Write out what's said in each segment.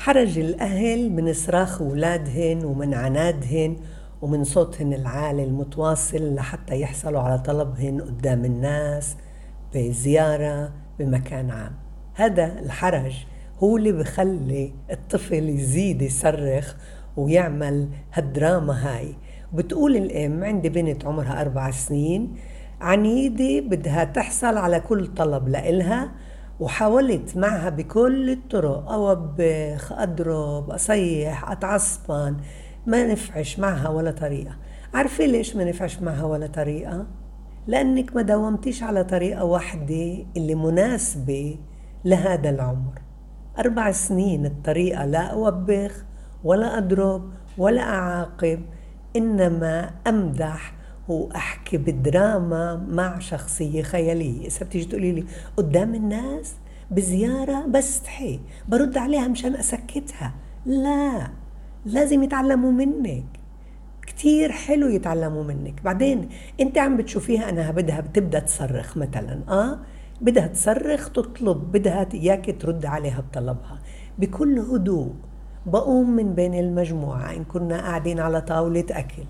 حرج الأهل من صراخ أولادهن ومن عنادهن ومن صوتهن العالي المتواصل لحتى يحصلوا على طلبهن قدام الناس بزيارة بمكان عام. هذا الحرج هو اللي بخلي الطفل يزيد يصرخ ويعمل هالدراما هاي. بتقول الأم عندي بنت عمرها أربع سنين عنيدة بدها تحصل على كل طلب لإلها وحاولت معها بكل الطرق أوبخ أضرب أصيح أتعصبن ما نفعش معها ولا طريقة عارفة ليش ما نفعش معها ولا طريقة؟ لأنك ما داومتيش على طريقة واحدة اللي مناسبة لهذا العمر أربع سنين الطريقة لا أوبخ ولا أضرب ولا أعاقب إنما أمدح وأحكي بالدراما مع شخصية خيالية. إذا بتيجي تقولي لي قدام الناس بزيارة بستحي برد عليها مشان أسكتها. لا لازم يتعلموا منك. كتير حلو يتعلموا منك. بعدين أنت عم بتشوفيها أنها بدها بتبدأ تصرخ مثلا آه بدها تصرخ تطلب بدها إياك ترد عليها بطلبها. بكل هدوء بقوم من بين المجموعة إن كنا قاعدين على طاولة أكل.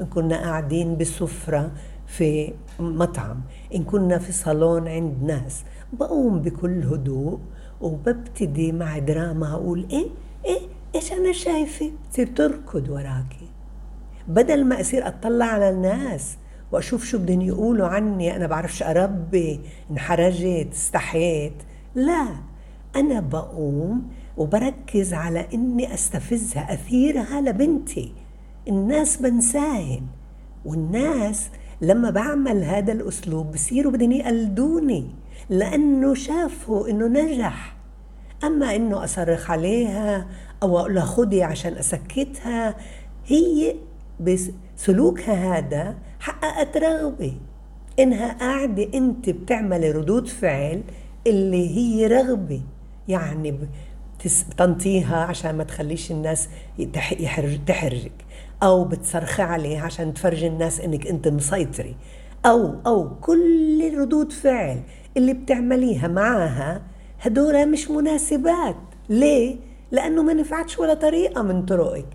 إن كنا قاعدين بسفرة في مطعم إن كنا في صالون عند ناس. بقوم بكل هدوء وببتدي مع دراما أقول إيه؟ إيه؟ إيش أنا شايفة؟ تصير تركض وراكي. بدل ما أصير أطلع على الناس وأشوف شو بدهم يقولوا عني أنا بعرفش أربي انحرجت استحيت. لا أنا بقوم وبركز على إني أستفزها أثيرها لبنتي. الناس بنساهن والناس لما بعمل هذا الأسلوب بصيروا بدهم يقلدوني لأنه شافوا إنه نجح. أما إنه أصرخ عليها أو أقول لها خدي عشان أسكتها هي بسلوكها هذا حققت رغبة. إنها قاعدة أنت بتعملي ردود فعل اللي هي رغبة. يعني بتنطيها عشان ما تخليش الناس تحرجك. أو بتصرخي عليه عشان تفرجي الناس إنك أنت مسيطرة. أو أو كل ردود فعل اللي بتعمليها معاها هدول مش مناسبات. ليه؟ لأنه ما نفعتش ولا طريقة من طرقك.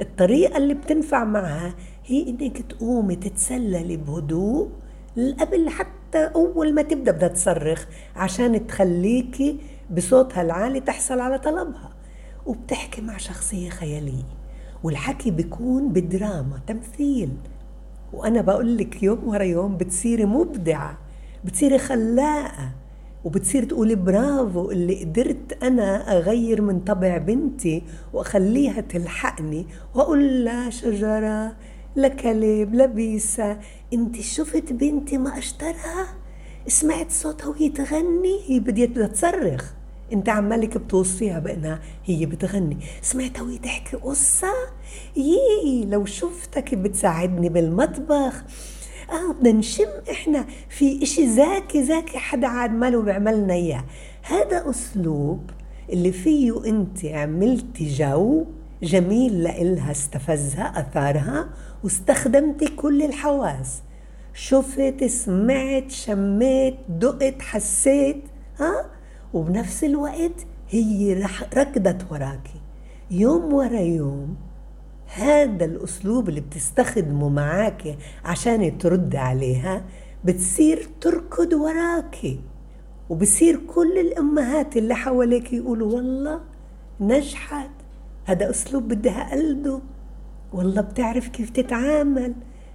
الطريقة اللي بتنفع معها هي إنك تقومي تتسللي بهدوء قبل حتى أول ما تبدأ بدها تصرخ عشان تخليكي بصوتها العالي تحصل على طلبها. وبتحكي مع شخصية خيالية. والحكي بيكون بدراما تمثيل. وأنا بقول لك يوم ورا يوم بتصيري مبدعة بتصيري خلاقة وبتصير تقولي برافو اللي قدرت أنا أغير من طبع بنتي وأخليها تلحقني وأقول لا شجرة لا كلب لا بيسة. انت شفت بنتي ما اشترها سمعت صوتها وهي تغني؟ هي بدها تصرخ انت عمالك بتوصيها بانها هي بتغني. سمعتها وهي تحكي قصة؟ يي لو شفتك بتساعدني بالمطبخ. آه بدنا نشم إحنا في إشي ذكي ذكي حدا عاد ماله بيعملنا إياه. هذا أسلوب اللي فيه أنت عملتي جو جميل لإلها استفزها أثارها واستخدمتي كل الحواس. شفت سمعت شميت دقت حسيت. ها وبنفس الوقت هي ركضت وراكي. يوم ورا يوم هذا الأسلوب اللي بتستخدمه معاكي عشان ترد عليها بتصير تركض وراكي وبصير كل الأمهات اللي حواليك يقولوا والله نجحت هذا أسلوب بدها أقلده والله بتعرف كيف تتعامل.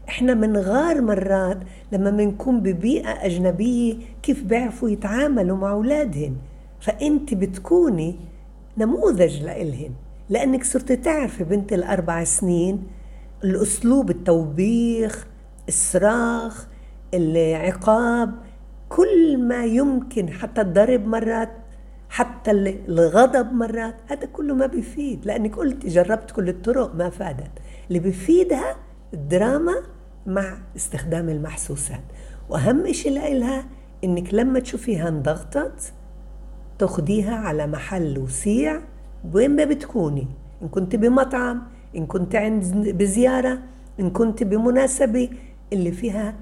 إحنا منغار مرات لما بنكون ببيئة أجنبية كيف بيعرفوا يتعاملوا مع أولادهن؟ فأنت بتكوني نموذج لإلهن. لأنك صرت تعرفي بنت الأربع سنين الأسلوب التوبيخ الصراخ العقاب كل ما يمكن حتى الضرب مرات حتى الغضب مرات هذا كله ما بيفيد. لأنك قلتي جربت كل الطرق ما فادت. اللي بيفيدها الدراما مع استخدام المحسوسات. وأهم إشي لإلها إنك لما تشوفيها انضغطت تاخديها على محل وسيع. وين ما بتكوني إن كنت بمطعم إن كنت عند بزيارة إن كنت بمناسبة اللي فيها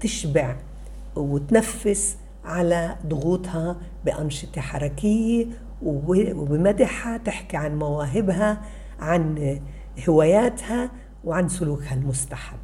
تشبع وتنفس على ضغوطها بأنشطة حركية وبمدحها تحكي عن مواهبها عن هواياتها. وعن سلوكها المستحب.